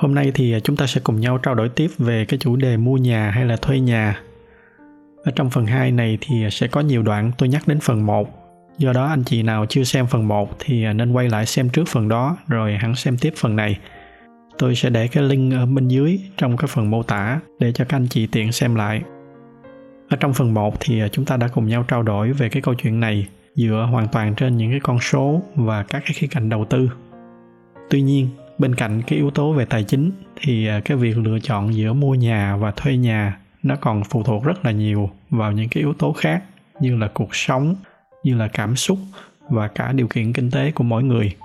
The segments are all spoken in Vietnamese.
Hôm nay thì chúng ta sẽ cùng nhau trao đổi tiếp về cái chủ đề mua nhà hay là thuê nhà. Ở trong phần 2 này thì sẽ có nhiều đoạn tôi nhắc đến phần 1. Do đó anh chị nào chưa xem phần 1 thì nên quay lại xem trước phần đó rồi hẳn xem tiếp phần này. Tôi sẽ để cái link ở bên dưới trong cái phần mô tả để cho các anh chị tiện xem lại. Ở trong phần 1 thì chúng ta đã cùng nhau trao đổi về cái câu chuyện này dựa hoàn toàn trên những cái con số và các cái khía cạnh đầu tư. Tuy nhiên, bên cạnh cái yếu tố về tài chính thì à, cái việc lựa chọn giữa mua nhà và thuê nhà nó còn phụ thuộc rất là nhiều vào những cái yếu tố khác như là cuộc sống, như là cảm xúc và cả điều kiện kinh tế của mỗi người.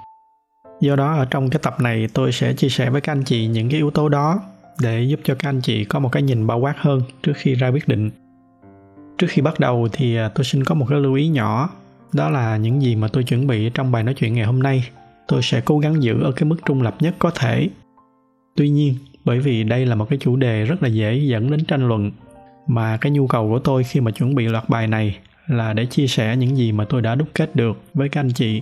Do đó, ở trong cái tập này tôi sẽ chia sẻ với các anh chị những cái yếu tố đó để giúp cho các anh chị có một cái nhìn bao quát hơn trước khi ra quyết định. Trước khi bắt đầu thì à, tôi xin có một cái lưu ý nhỏ, đó là những gì mà tôi chuẩn bị trong bài nói chuyện ngày hôm nay tôi sẽ cố gắng giữ ở cái mức trung lập nhất có thể. Tuy nhiên, bởi vì đây là một cái chủ đề rất là dễ dẫn đến tranh luận, mà cái nhu cầu của tôi khi mà chuẩn bị loạt bài này là để chia sẻ những gì mà tôi đã đúc kết được với các anh chị.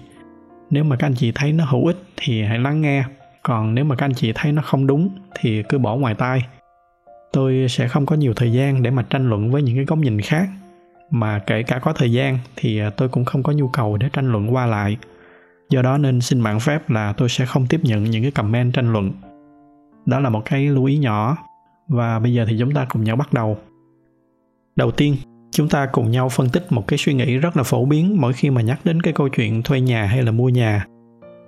Nếu mà các anh chị thấy nó hữu ích thì hãy lắng nghe, còn nếu mà các anh chị thấy nó không đúng thì cứ bỏ ngoài tai. Tôi sẽ không có nhiều thời gian để mà tranh luận với những cái góc nhìn khác, mà kể cả có thời gian thì tôi cũng không có nhu cầu để tranh luận qua lại do đó nên xin mạng phép là tôi sẽ không tiếp nhận những cái comment tranh luận. Đó là một cái lưu ý nhỏ. Và bây giờ thì chúng ta cùng nhau bắt đầu. Đầu tiên, chúng ta cùng nhau phân tích một cái suy nghĩ rất là phổ biến mỗi khi mà nhắc đến cái câu chuyện thuê nhà hay là mua nhà.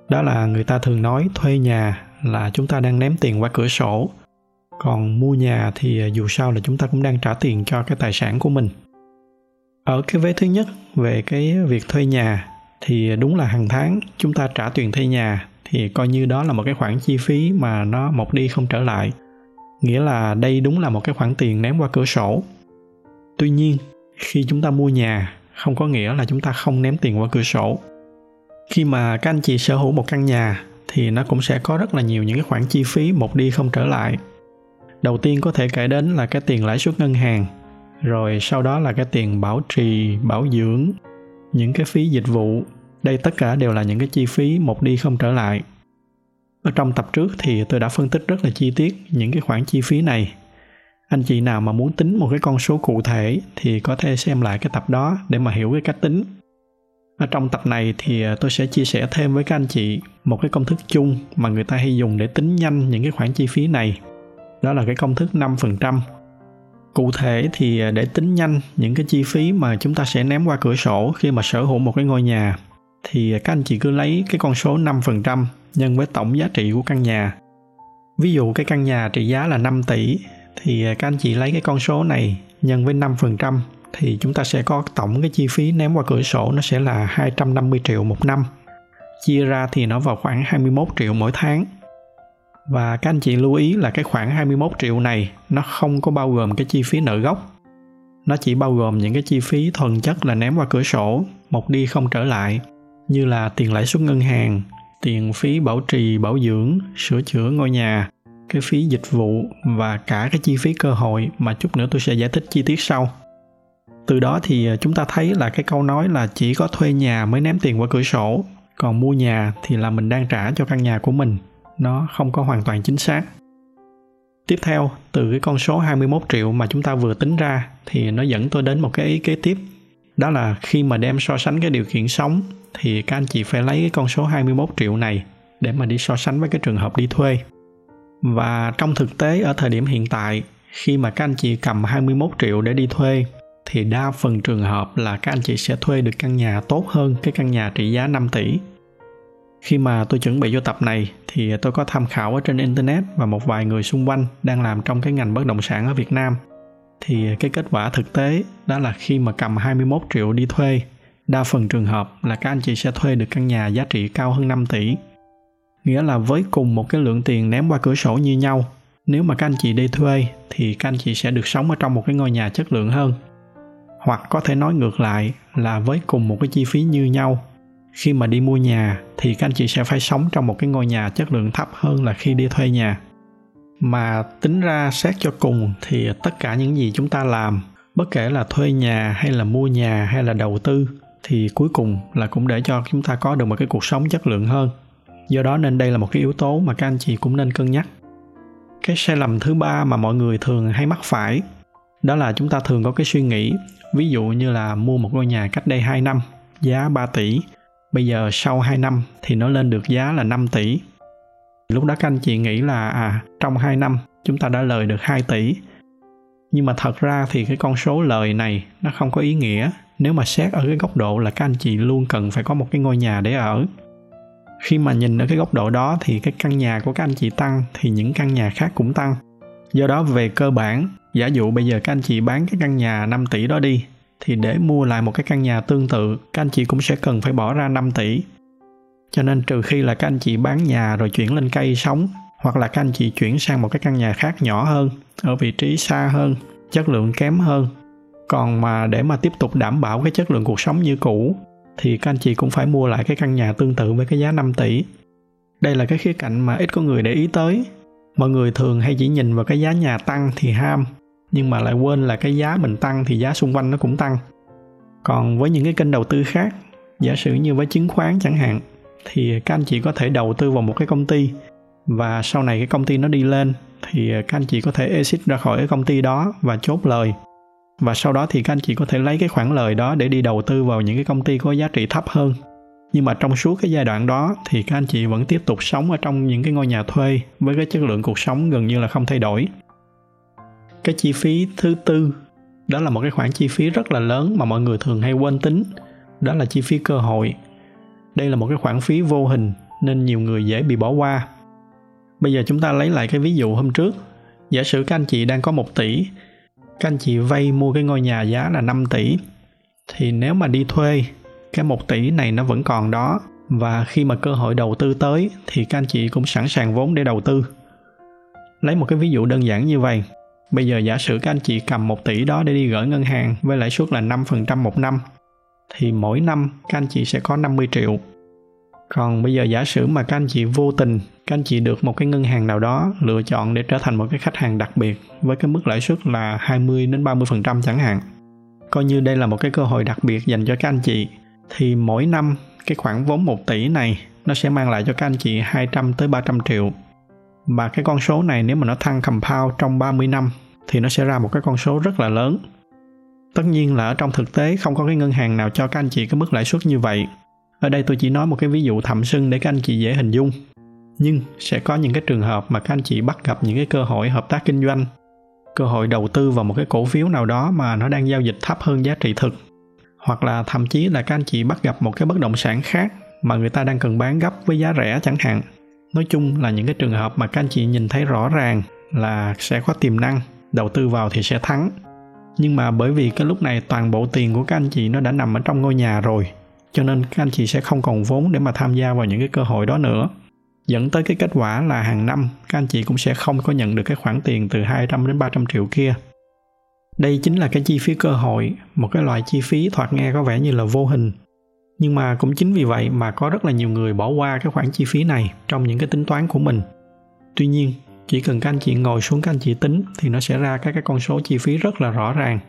Đó là người ta thường nói thuê nhà là chúng ta đang ném tiền qua cửa sổ. Còn mua nhà thì dù sao là chúng ta cũng đang trả tiền cho cái tài sản của mình. Ở cái vế thứ nhất về cái việc thuê nhà thì đúng là hàng tháng chúng ta trả tiền thuê nhà, thì coi như đó là một cái khoản chi phí mà nó một đi không trở lại. Nghĩa là đây đúng là một cái khoản tiền ném qua cửa sổ. Tuy nhiên, khi chúng ta mua nhà, không có nghĩa là chúng ta không ném tiền qua cửa sổ. Khi mà các anh chị sở hữu một căn nhà, thì nó cũng sẽ có rất là nhiều những cái khoản chi phí một đi không trở lại. Đầu tiên có thể kể đến là cái tiền lãi suất ngân hàng, rồi sau đó là cái tiền bảo trì, bảo dưỡng, những cái phí dịch vụ đây tất cả đều là những cái chi phí một đi không trở lại. Ở trong tập trước thì tôi đã phân tích rất là chi tiết những cái khoản chi phí này. Anh chị nào mà muốn tính một cái con số cụ thể thì có thể xem lại cái tập đó để mà hiểu cái cách tính. Ở trong tập này thì tôi sẽ chia sẻ thêm với các anh chị một cái công thức chung mà người ta hay dùng để tính nhanh những cái khoản chi phí này. Đó là cái công thức 5% cụ thể thì để tính nhanh những cái chi phí mà chúng ta sẽ ném qua cửa sổ khi mà sở hữu một cái ngôi nhà thì các anh chị cứ lấy cái con số 5% nhân với tổng giá trị của căn nhà. Ví dụ cái căn nhà trị giá là 5 tỷ thì các anh chị lấy cái con số này nhân với 5% thì chúng ta sẽ có tổng cái chi phí ném qua cửa sổ nó sẽ là 250 triệu một năm. Chia ra thì nó vào khoảng 21 triệu mỗi tháng. Và các anh chị lưu ý là cái khoảng 21 triệu này nó không có bao gồm cái chi phí nợ gốc. Nó chỉ bao gồm những cái chi phí thuần chất là ném qua cửa sổ, một đi không trở lại như là tiền lãi suất ngân hàng, tiền phí bảo trì, bảo dưỡng, sửa chữa ngôi nhà, cái phí dịch vụ và cả cái chi phí cơ hội mà chút nữa tôi sẽ giải thích chi tiết sau. Từ đó thì à, chúng ta thấy là cái câu nói là chỉ có thuê nhà mới ném tiền qua cửa sổ, còn mua nhà thì là mình đang trả cho căn nhà của mình. Nó không có hoàn toàn chính xác. Tiếp theo, từ cái con số 21 triệu mà chúng ta vừa tính ra thì nó dẫn tôi đến một cái ý kế tiếp. Đó là khi mà đem so sánh cái điều kiện sống thì các anh chị phải lấy cái con số 21 triệu này để mà đi so sánh với cái trường hợp đi thuê. Và trong thực tế ở thời điểm hiện tại, khi mà các anh chị cầm 21 triệu để đi thuê thì đa phần trường hợp là các anh chị sẽ thuê được căn nhà tốt hơn cái căn nhà trị giá 5 tỷ. Khi mà tôi chuẩn bị vô tập này thì tôi có tham khảo ở trên internet và một vài người xung quanh đang làm trong cái ngành bất động sản ở Việt Nam. Thì cái kết quả thực tế đó là khi mà cầm 21 triệu đi thuê, đa phần trường hợp là các anh chị sẽ thuê được căn nhà giá trị cao hơn 5 tỷ. nghĩa là với cùng một cái lượng tiền ném qua cửa sổ như nhau, nếu mà các anh chị đi thuê thì các anh chị sẽ được sống ở trong một cái ngôi nhà chất lượng hơn hoặc có thể nói ngược lại là với cùng một cái chi phí như nhau, khi mà đi mua nhà thì các anh chị sẽ phải sống trong một cái ngôi nhà chất lượng thấp hơn là khi đi thuê nhà mà tính ra xét cho cùng thì tất cả những gì chúng ta làm, bất kể là thuê nhà hay là mua nhà hay là đầu tư, thì cuối cùng là cũng để cho chúng ta có được một cái cuộc sống chất lượng hơn. Do đó nên đây là một cái yếu tố mà các anh chị cũng nên cân nhắc. Cái sai lầm thứ ba mà mọi người thường hay mắc phải, đó là chúng ta thường có cái suy nghĩ, ví dụ như là mua một ngôi nhà cách đây 2 năm, giá 3 tỷ. Bây giờ sau 2 năm thì nó lên được giá là 5 tỷ lúc đó các anh chị nghĩ là à trong 2 năm chúng ta đã lời được 2 tỷ. Nhưng mà thật ra thì cái con số lời này nó không có ý nghĩa. Nếu mà xét ở cái góc độ là các anh chị luôn cần phải có một cái ngôi nhà để ở. Khi mà nhìn ở cái góc độ đó thì cái căn nhà của các anh chị tăng thì những căn nhà khác cũng tăng. Do đó về cơ bản, giả dụ bây giờ các anh chị bán cái căn nhà 5 tỷ đó đi, thì để mua lại một cái căn nhà tương tự, các anh chị cũng sẽ cần phải bỏ ra 5 tỷ cho nên trừ khi là các anh chị bán nhà rồi chuyển lên cây sống hoặc là các anh chị chuyển sang một cái căn nhà khác nhỏ hơn ở vị trí xa hơn chất lượng kém hơn còn mà để mà tiếp tục đảm bảo cái chất lượng cuộc sống như cũ thì các anh chị cũng phải mua lại cái căn nhà tương tự với cái giá 5 tỷ. Đây là cái khía cạnh mà ít có người để ý tới. Mọi người thường hay chỉ nhìn vào cái giá nhà tăng thì ham, nhưng mà lại quên là cái giá mình tăng thì giá xung quanh nó cũng tăng. Còn với những cái kênh đầu tư khác, giả sử như với chứng khoán chẳng hạn, thì các anh chị có thể đầu tư vào một cái công ty. Và sau này cái công ty nó đi lên, thì các anh chị có thể exit ra khỏi cái công ty đó và chốt lời. Và sau đó thì các anh chị có thể lấy cái khoản lời đó để đi đầu tư vào những cái công ty có giá trị thấp hơn. Nhưng mà trong suốt cái giai đoạn đó thì các anh chị vẫn tiếp tục sống ở trong những cái ngôi nhà thuê với cái chất lượng cuộc sống gần như là không thay đổi. Cái chi phí thứ tư, đó là một cái khoản chi phí rất là lớn mà mọi người thường hay quên tính. Đó là chi phí cơ hội đây là một cái khoản phí vô hình, nên nhiều người dễ bị bỏ qua bây giờ chúng ta lấy lại cái ví dụ hôm trước giả sử các anh chị đang có một tỷ, các anh chị vay mua cái ngôi nhà giá là 5 tỷ, thì nếu mà đi thuê, cái 1 tỷ này nó vẫn còn đó, và khi mà cơ hội đầu tư tới thì các anh chị cũng sẵn sàng vốn để đầu tư. Lấy một cái ví dụ đơn giản như vậy. Bây giờ giả sử các anh chị cầm 1 tỷ đó để đi gửi ngân hàng với lãi suất là 5% một năm thì mỗi năm các anh chị sẽ có 50 triệu còn bây giờ giả sử mà các anh chị vô tình, các anh chị được một cái ngân hàng nào đó lựa chọn để trở thành một cái khách hàng đặc biệt với cái mức lãi suất là 20 đến 30% chẳng hạn. Coi như đây là một cái cơ hội đặc biệt dành cho các anh chị, thì mỗi năm cái khoản vốn 1 tỷ này nó sẽ mang lại cho các anh chị 200 tới 300 triệu. Và cái con số này nếu mà nó thăng compound trong 30 năm thì nó sẽ ra một cái con số rất là lớn. Tất nhiên là ở trong thực tế không có cái ngân hàng nào cho các anh chị cái mức lãi suất như vậy. Ở đây tôi chỉ nói một cái ví dụ thầm sưng để các anh chị dễ hình dung. Nhưng sẽ có những cái trường hợp mà các anh chị bắt gặp những cái cơ hội hợp tác kinh doanh, cơ hội đầu tư vào một cái cổ phiếu nào đó mà nó đang giao dịch thấp hơn giá trị thực. Hoặc là thậm chí là các anh chị bắt gặp một cái bất động sản khác mà người ta đang cần bán gấp với giá rẻ chẳng hạn. Nói chung là những cái trường hợp mà các anh chị nhìn thấy rõ ràng là sẽ có tiềm năng đầu tư vào thì sẽ thắng nhưng mà bởi vì cái lúc này toàn bộ tiền của các anh chị nó đã nằm ở trong ngôi nhà rồi cho nên các anh chị sẽ không còn vốn để mà tham gia vào những cái cơ hội đó nữa dẫn tới cái kết quả là hàng năm các anh chị cũng sẽ không có nhận được cái khoản tiền từ 200 đến 300 triệu kia. Đây chính là cái chi phí cơ hội, một cái loại chi phí thoạt nghe có vẻ như là vô hình. Nhưng mà cũng chính vì vậy mà có rất là nhiều người bỏ qua cái khoản chi phí này trong những cái tính toán của mình. Tuy nhiên, chỉ cần các anh chị ngồi xuống các anh chị tính thì nó sẽ ra các cái con số chi phí rất là rõ ràng.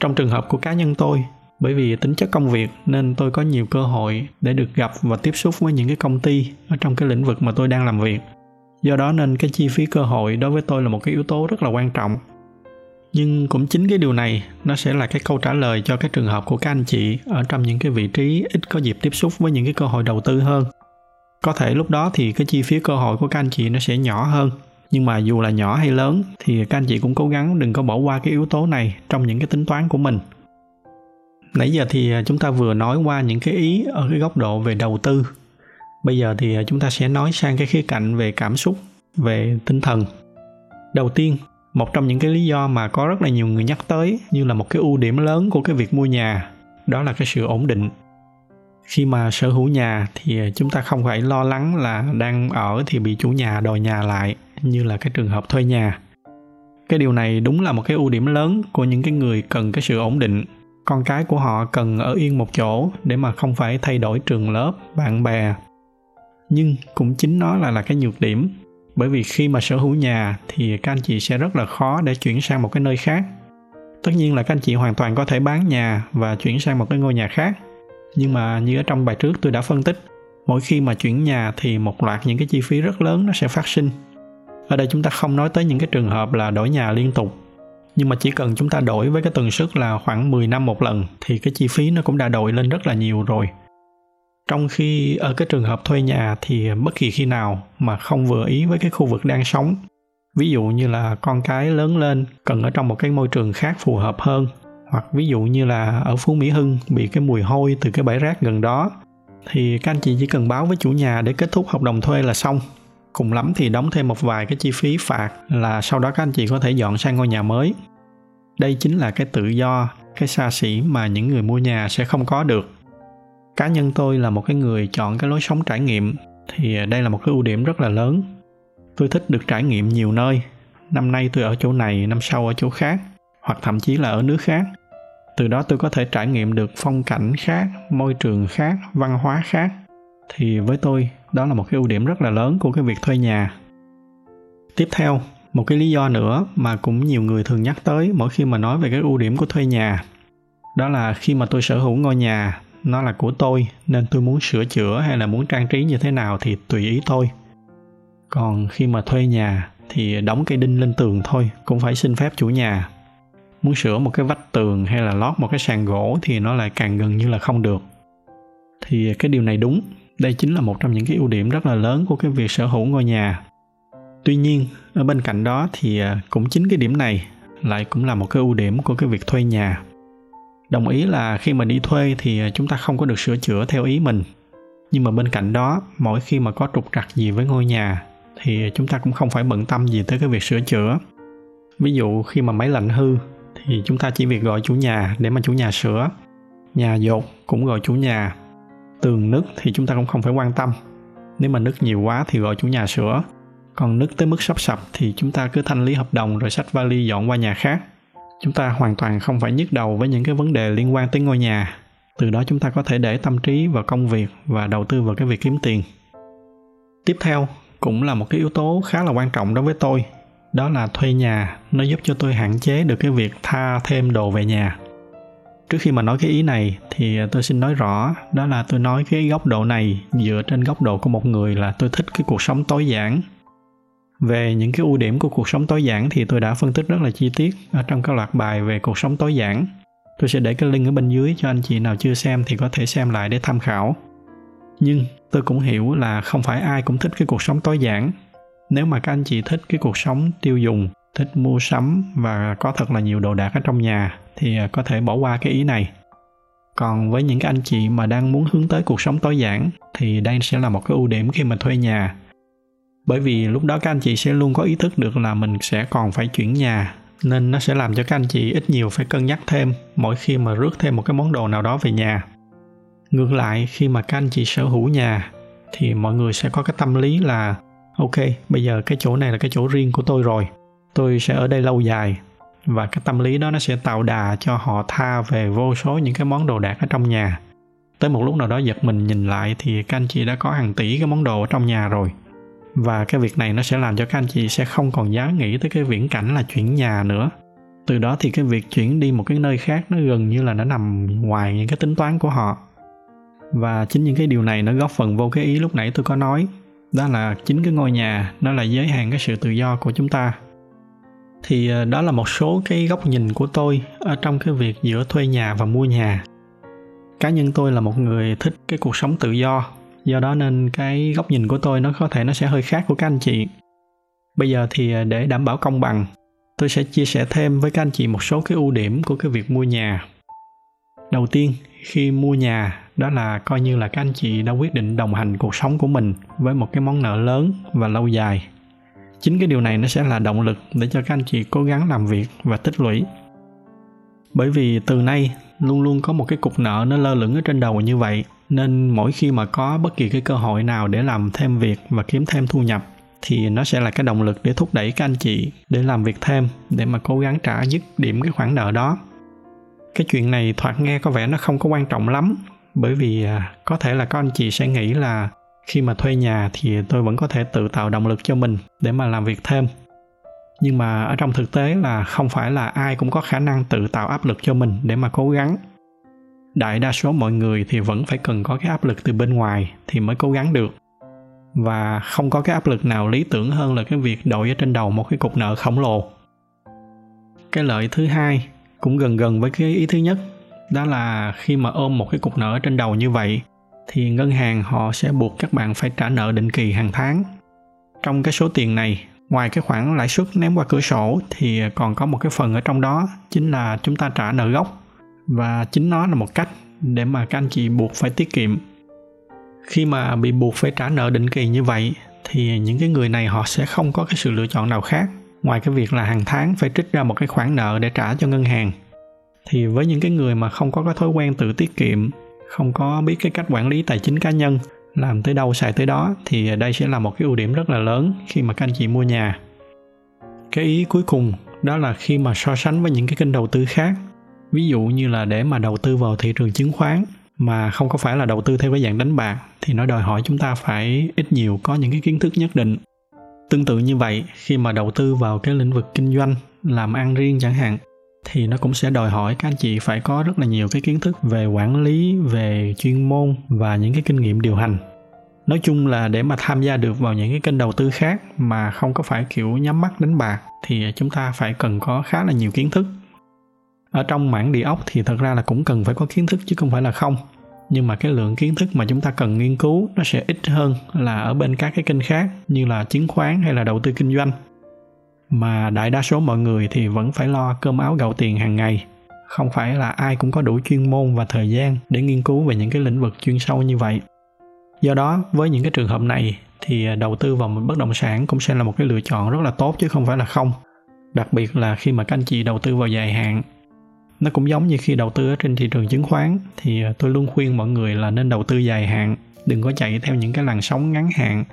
Trong trường hợp của cá nhân tôi, bởi vì tính chất công việc nên tôi có nhiều cơ hội để được gặp và tiếp xúc với những cái công ty ở trong cái lĩnh vực mà tôi đang làm việc. Do đó nên cái chi phí cơ hội đối với tôi là một cái yếu tố rất là quan trọng. Nhưng cũng chính cái điều này nó sẽ là cái câu trả lời cho cái trường hợp của các anh chị ở trong những cái vị trí ít có dịp tiếp xúc với những cái cơ hội đầu tư hơn có thể lúc đó thì cái chi phí cơ hội của các anh chị nó sẽ nhỏ hơn. Nhưng mà dù là nhỏ hay lớn thì các anh chị cũng cố gắng đừng có bỏ qua cái yếu tố này trong những cái tính toán của mình. Nãy giờ thì à, chúng ta vừa nói qua những cái ý ở cái góc độ về đầu tư. Bây giờ thì à, chúng ta sẽ nói sang cái khía cạnh về cảm xúc, về tinh thần. Đầu tiên, một trong những cái lý do mà có rất là nhiều người nhắc tới như là một cái ưu điểm lớn của cái việc mua nhà, đó là cái sự ổn định khi mà sở hữu nhà thì chúng ta không phải lo lắng là đang ở thì bị chủ nhà đòi nhà lại, như là cái trường hợp thuê nhà. Cái điều này đúng là một cái ưu điểm lớn của những cái người cần cái sự ổn định. Con cái của họ cần ở yên một chỗ để mà không phải thay đổi trường lớp, bạn bè. Nhưng cũng chính nó là là cái nhược điểm, bởi vì khi mà sở hữu nhà thì các anh chị sẽ rất là khó để chuyển sang một cái nơi khác. Tất nhiên là các anh chị hoàn toàn có thể bán nhà và chuyển sang một cái ngôi nhà khác nhưng mà như ở trong bài trước tôi đã phân tích, mỗi khi mà chuyển nhà thì một loạt những cái chi phí rất lớn nó sẽ phát sinh. Ở đây chúng ta không nói tới những cái trường hợp là đổi nhà liên tục. Nhưng mà chỉ cần chúng ta đổi với cái tần suất là khoảng 10 năm một lần thì cái chi phí nó cũng đã đội lên rất là nhiều rồi. Trong khi ở cái trường hợp thuê nhà thì bất kỳ khi nào mà không vừa ý với cái khu vực đang sống, ví dụ như là con cái lớn lên cần ở trong một cái môi trường khác phù hợp hơn hoặc ví dụ như là ở phú mỹ hưng bị cái mùi hôi từ cái bãi rác gần đó, thì các anh chị chỉ cần báo với chủ nhà để kết thúc hợp đồng thuê là xong. Cùng lắm thì đóng thêm một vài cái chi phí phạt là sau đó các anh chị có thể dọn sang ngôi nhà mới. Đây chính là cái tự do, cái xa xỉ mà những người mua nhà sẽ không có được. Cá nhân tôi là một cái người chọn cái lối sống trải nghiệm, thì đây là một cái ưu điểm rất là lớn. Tôi thích được trải nghiệm nhiều nơi. Năm nay tôi ở chỗ này, năm sau ở chỗ khác, hoặc thậm chí là ở nước khác từ đó tôi có thể trải nghiệm được phong cảnh khác, môi trường khác, văn hóa khác. Thì với tôi, đó là một cái ưu điểm rất là lớn của cái việc thuê nhà. Tiếp theo, một cái lý do nữa mà cũng nhiều người thường nhắc tới mỗi khi mà nói về cái ưu điểm của thuê nhà. Đó là khi mà tôi sở hữu ngôi nhà, nó là của tôi, nên tôi muốn sửa chữa hay là muốn trang trí như thế nào thì tùy ý tôi. Còn khi mà thuê nhà thì đóng cây đinh lên tường thôi, cũng phải xin phép chủ nhà muốn sửa một cái vách tường hay là lót một cái sàn gỗ thì nó lại càng gần như là không được. Thì cái điều này đúng. Đây chính là một trong những cái ưu điểm rất là lớn của cái việc sở hữu ngôi nhà. Tuy nhiên, ở bên cạnh đó thì à, cũng chính cái điểm này lại cũng là một cái ưu điểm của cái việc thuê nhà. Đồng ý là khi mà đi thuê thì à, chúng ta không có được sửa chữa theo ý mình. Nhưng mà bên cạnh đó, mỗi khi mà có trục trặc gì với ngôi nhà thì chúng ta cũng không phải bận tâm gì tới cái việc sửa chữa. Ví dụ khi mà máy lạnh hư thì chúng ta chỉ việc gọi chủ nhà để mà chủ nhà sửa. Nhà dột cũng gọi chủ nhà. Tường nứt thì chúng ta cũng không phải quan tâm. Nếu mà nứt nhiều quá thì gọi chủ nhà sửa. Còn nứt tới mức sắp sập thì chúng ta cứ thanh lý hợp đồng rồi sách vali dọn qua nhà khác. Chúng ta hoàn toàn không phải nhức đầu với những cái vấn đề liên quan tới ngôi nhà. Từ đó chúng ta có thể để tâm trí vào công việc và đầu tư vào cái việc kiếm tiền. Tiếp theo cũng là một cái yếu tố khá là quan trọng đối với tôi đó là thuê nhà, nó giúp cho tôi hạn chế được cái việc tha thêm đồ về nhà. Trước khi mà nói cái ý này thì tôi xin nói rõ, đó là tôi nói cái góc độ này dựa trên góc độ của một người là tôi thích cái cuộc sống tối giản. Về những cái ưu điểm của cuộc sống tối giản thì tôi đã phân tích rất là chi tiết ở trong các loạt bài về cuộc sống tối giản. Tôi sẽ để cái link ở bên dưới cho anh chị nào chưa xem thì có thể xem lại để tham khảo. Nhưng tôi cũng hiểu là không phải ai cũng thích cái cuộc sống tối giản nếu mà các anh chị thích cái cuộc sống tiêu dùng, thích mua sắm và có thật là nhiều đồ đạc ở trong nhà thì à, có thể bỏ qua cái ý này. Còn với những cái anh chị mà đang muốn hướng tới cuộc sống tối giản thì đây sẽ là một cái ưu điểm khi mà thuê nhà. Bởi vì lúc đó các anh chị sẽ luôn có ý thức được là mình sẽ còn phải chuyển nhà, nên nó sẽ làm cho các anh chị ít nhiều phải cân nhắc thêm mỗi khi mà rước thêm một cái món đồ nào đó về nhà. Ngược lại, khi mà các anh chị sở hữu nhà thì mọi người sẽ có cái tâm lý là ok, bây giờ cái chỗ này là cái chỗ riêng của tôi rồi. Tôi sẽ ở đây lâu dài. Và cái tâm lý đó nó sẽ tạo đà cho họ tha về vô số những cái món đồ đạc ở trong nhà. Tới một lúc nào đó giật mình nhìn lại thì các anh chị đã có hàng tỷ cái món đồ ở trong nhà rồi. Và cái việc này nó sẽ làm cho các anh chị sẽ không còn dám nghĩ tới cái viễn cảnh là chuyển nhà nữa. Từ đó thì cái việc chuyển đi một cái nơi khác nó gần như là nó nằm ngoài những cái tính toán của họ. Và chính những cái điều này nó góp phần vô cái ý lúc nãy tôi có nói đó là chính cái ngôi nhà, nó là giới hạn cái sự tự do của chúng ta. Thì ờ, đó là một số cái góc nhìn của tôi ở trong cái việc giữa thuê nhà và mua nhà. Cá nhân tôi là một người thích cái cuộc sống tự do do đó nên cái góc nhìn của tôi nó có thể nó sẽ hơi khác của các anh chị. Bây giờ thì ờ, để đảm bảo công bằng, tôi sẽ chia sẻ thêm với các anh chị một số cái ưu điểm của cái việc mua nhà. Đầu tiên, khi mua nhà đó là coi như là các anh chị đã quyết định đồng hành cuộc sống của mình với một cái món nợ lớn và lâu dài. Chính cái điều này nó sẽ là động lực để cho các anh chị cố gắng làm việc và tích lũy. Bởi vì từ nay luôn luôn có một cái cục nợ nó lơ lửng ở trên đầu như vậy, nên mỗi khi mà có bất kỳ cái cơ hội nào để làm thêm việc và kiếm thêm thu nhập, thì nó sẽ là cái động lực để thúc đẩy các anh chị để làm việc thêm, để mà cố gắng trả dứt điểm cái khoản nợ đó. Cái chuyện này thoạt nghe có vẻ nó không có quan trọng lắm bởi vì à, có thể là các anh chị sẽ nghĩ là khi mà thuê nhà thì tôi vẫn có thể tự tạo động lực cho mình để mà làm việc thêm. Nhưng mà ở trong thực tế là không phải là ai cũng có khả năng tự tạo áp lực cho mình để mà cố gắng. Đại đa số mọi người thì vẫn phải cần có cái áp lực từ bên ngoài thì mới cố gắng được. Và không có cái áp lực nào lý tưởng hơn là cái việc đội ở trên đầu một cái cục nợ khổng lồ. Cái lợi thứ hai, cũng gần gần với cái ý thứ nhất đó là khi mà ôm một cái cục nợ trên đầu như vậy, thì ngân hàng họ sẽ buộc các bạn phải trả nợ định kỳ hàng tháng. Trong cái số tiền này, ngoài cái khoản lãi suất ném qua cửa sổ, thì còn có một cái phần ở trong đó, chính là chúng ta trả nợ gốc. Và chính nó là một cách để mà các anh chị buộc phải tiết kiệm. Khi mà bị buộc phải trả nợ định kỳ như vậy, thì những cái người này họ sẽ không có cái sự lựa chọn nào khác. Ngoài cái việc là hàng tháng phải trích ra một cái khoản nợ để trả cho ngân hàng thì với những cái người mà không có cái thói quen tự tiết kiệm, không có biết cái cách quản lý tài chính cá nhân, làm tới đâu xài tới đó, thì đây sẽ là một cái ưu điểm rất là lớn khi mà các anh chị mua nhà. Cái ý cuối cùng đó là khi mà so sánh với những cái kênh đầu tư khác, ví dụ như là để mà đầu tư vào thị trường chứng khoán mà không có phải là đầu tư theo cái dạng đánh bạc, thì nó đòi hỏi chúng ta phải ít nhiều có những cái kiến thức nhất định. Tương tự như vậy, khi mà đầu tư vào cái lĩnh vực kinh doanh, làm ăn riêng chẳng hạn thì nó cũng sẽ đòi hỏi các anh chị phải có rất là nhiều cái kiến thức về quản lý, về chuyên môn và những cái kinh nghiệm điều hành. Nói chung là để mà tham gia được vào những cái kênh đầu tư khác mà không có phải kiểu nhắm mắt đánh bạc thì chúng ta phải cần có khá là nhiều kiến thức. Ở trong mảng địa ốc thì thật ra là cũng cần phải có kiến thức chứ không phải là không. Nhưng mà cái lượng kiến thức mà chúng ta cần nghiên cứu nó sẽ ít hơn là ở bên các cái kênh khác như là chứng khoán hay là đầu tư kinh doanh mà đại đa số mọi người thì vẫn phải lo cơm áo gạo tiền hàng ngày. Không phải là ai cũng có đủ chuyên môn và thời gian để nghiên cứu về những cái lĩnh vực chuyên sâu như vậy. Do đó, với những cái trường hợp này thì à, đầu tư vào một bất động sản cũng sẽ là một cái lựa chọn rất là tốt chứ không phải là không. Đặc biệt là khi mà các anh chị đầu tư vào dài hạn. Nó cũng giống như khi đầu tư ở trên thị trường chứng khoán thì à, tôi luôn khuyên mọi người là nên đầu tư dài hạn, đừng có chạy theo những cái làn sóng ngắn hạn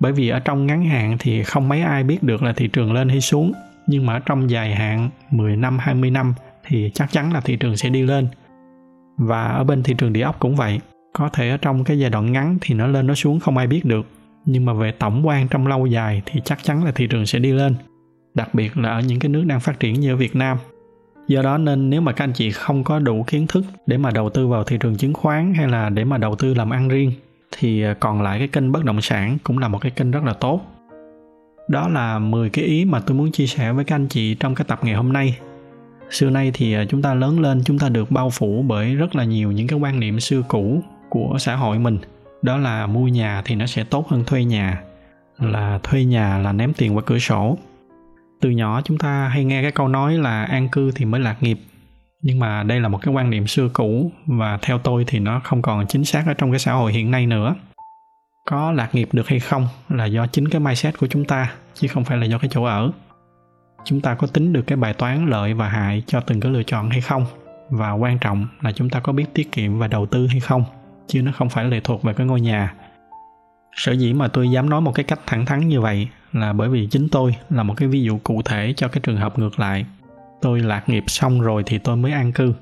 bởi vì ở trong ngắn hạn thì không mấy ai biết được là thị trường lên hay xuống, nhưng mà ở trong dài hạn 10 năm 20 năm thì chắc chắn là thị trường sẽ đi lên. Và ở bên thị trường địa ốc cũng vậy, có thể ở trong cái giai đoạn ngắn thì nó lên, nó xuống không ai biết được. Nhưng mà về tổng quan trong lâu dài thì chắc chắn là thị trường sẽ đi lên, đặc biệt là ở những cái nước đang phát triển như ở Việt Nam. Do đó nên nếu mà các anh chị không có đủ kiến thức để mà đầu tư vào thị trường chứng khoán hay là để mà đầu tư làm ăn riêng thì à, còn lại cái kênh bất động sản cũng là một cái kênh rất là tốt. Đó là 10 cái ý mà tôi muốn chia sẻ với các anh chị trong cái tập ngày hôm nay. Xưa nay thì à, chúng ta lớn lên chúng ta được bao phủ bởi rất là nhiều những cái quan niệm xưa cũ của xã hội mình. Đó là mua nhà thì nó sẽ tốt hơn thuê nhà, là thuê nhà là ném tiền qua cửa sổ. Từ nhỏ chúng ta hay nghe cái câu nói là an cư thì mới lạc nghiệp nhưng mà đây là một cái quan niệm xưa cũ và theo tôi thì nó không còn chính xác ở trong cái xã hội hiện nay nữa. Có lạc nghiệp được hay không là do chính cái mindset của chúng ta, chứ không phải là do cái chỗ ở. Chúng ta có tính được cái bài toán lợi và hại cho từng cái lựa chọn hay không? Và quan trọng là chúng ta có biết tiết kiệm và đầu tư hay không, chứ nó không phải lệ thuộc vào cái ngôi nhà. Sở dĩ mà tôi dám nói một cái cách thẳng thắn như vậy là bởi vì chính tôi là một cái ví dụ cụ thể cho cái trường hợp ngược lại tôi lạc nghiệp xong rồi thì tôi mới an cư.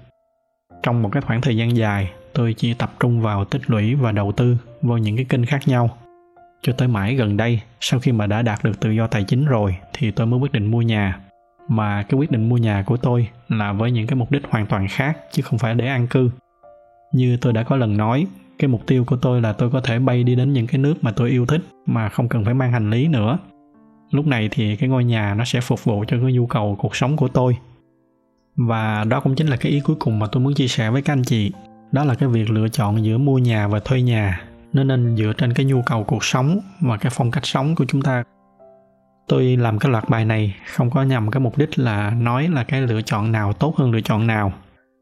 Trong một cái khoảng thời gian dài, tôi chỉ tập trung vào tích lũy và đầu tư vào những cái kênh khác nhau. Cho tới mãi gần đây, sau khi mà đã đạt được tự do tài chính rồi, thì tôi mới quyết định mua nhà. Mà cái quyết định mua nhà của tôi là với những cái mục đích hoàn toàn khác, chứ không phải để an cư. Như tôi đã có lần nói, cái mục tiêu của tôi là tôi có thể bay đi đến những cái nước mà tôi yêu thích, mà không cần phải mang hành lý nữa. Lúc này thì cái ngôi nhà nó sẽ phục vụ cho cái nhu cầu cuộc sống của tôi và đó cũng chính là cái ý cuối cùng mà tôi muốn chia sẻ với các anh chị. Đó là cái việc lựa chọn giữa mua nhà và thuê nhà nó nên dựa trên cái nhu cầu cuộc sống và cái phong cách sống của chúng ta. Tôi làm cái loạt bài này không có nhằm cái mục đích là nói là cái lựa chọn nào tốt hơn lựa chọn nào.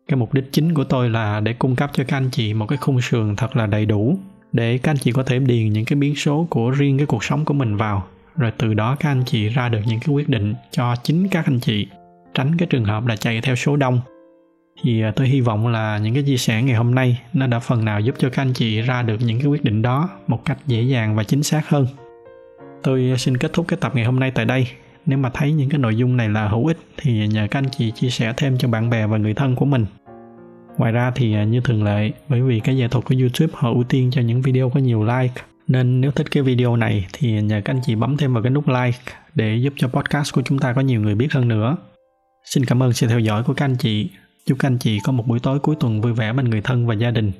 Cái mục đích chính của tôi là để cung cấp cho các anh chị một cái khung sườn thật là đầy đủ, để các anh chị có thể điền những cái biến số của riêng cái cuộc sống của mình vào, rồi từ đó các anh chị ra được những cái quyết định cho chính các anh chị tránh cái trường hợp là chạy theo số đông. Thì à, tôi hy vọng là những cái chia sẻ ngày hôm nay nó đã phần nào giúp cho các anh chị ra được những cái quyết định đó một cách dễ dàng và chính xác hơn. Tôi à, xin kết thúc cái tập ngày hôm nay tại đây. Nếu mà thấy những cái nội dung này là hữu ích thì nhờ các anh chị chia sẻ thêm cho bạn bè và người thân của mình. Ngoài ra thì à, như thường lệ, bởi vì cái nghệ thuật của youtube họ ưu tiên cho những video có nhiều like, nên nếu thích cái video này thì nhờ các anh chị bấm thêm vào cái nút like để giúp cho podcast của chúng ta có nhiều người biết hơn nữa xin cảm ơn sự theo dõi của các anh chị. Chúc các anh chị có một buổi tối cuối tuần vui vẻ bên người thân và gia đình.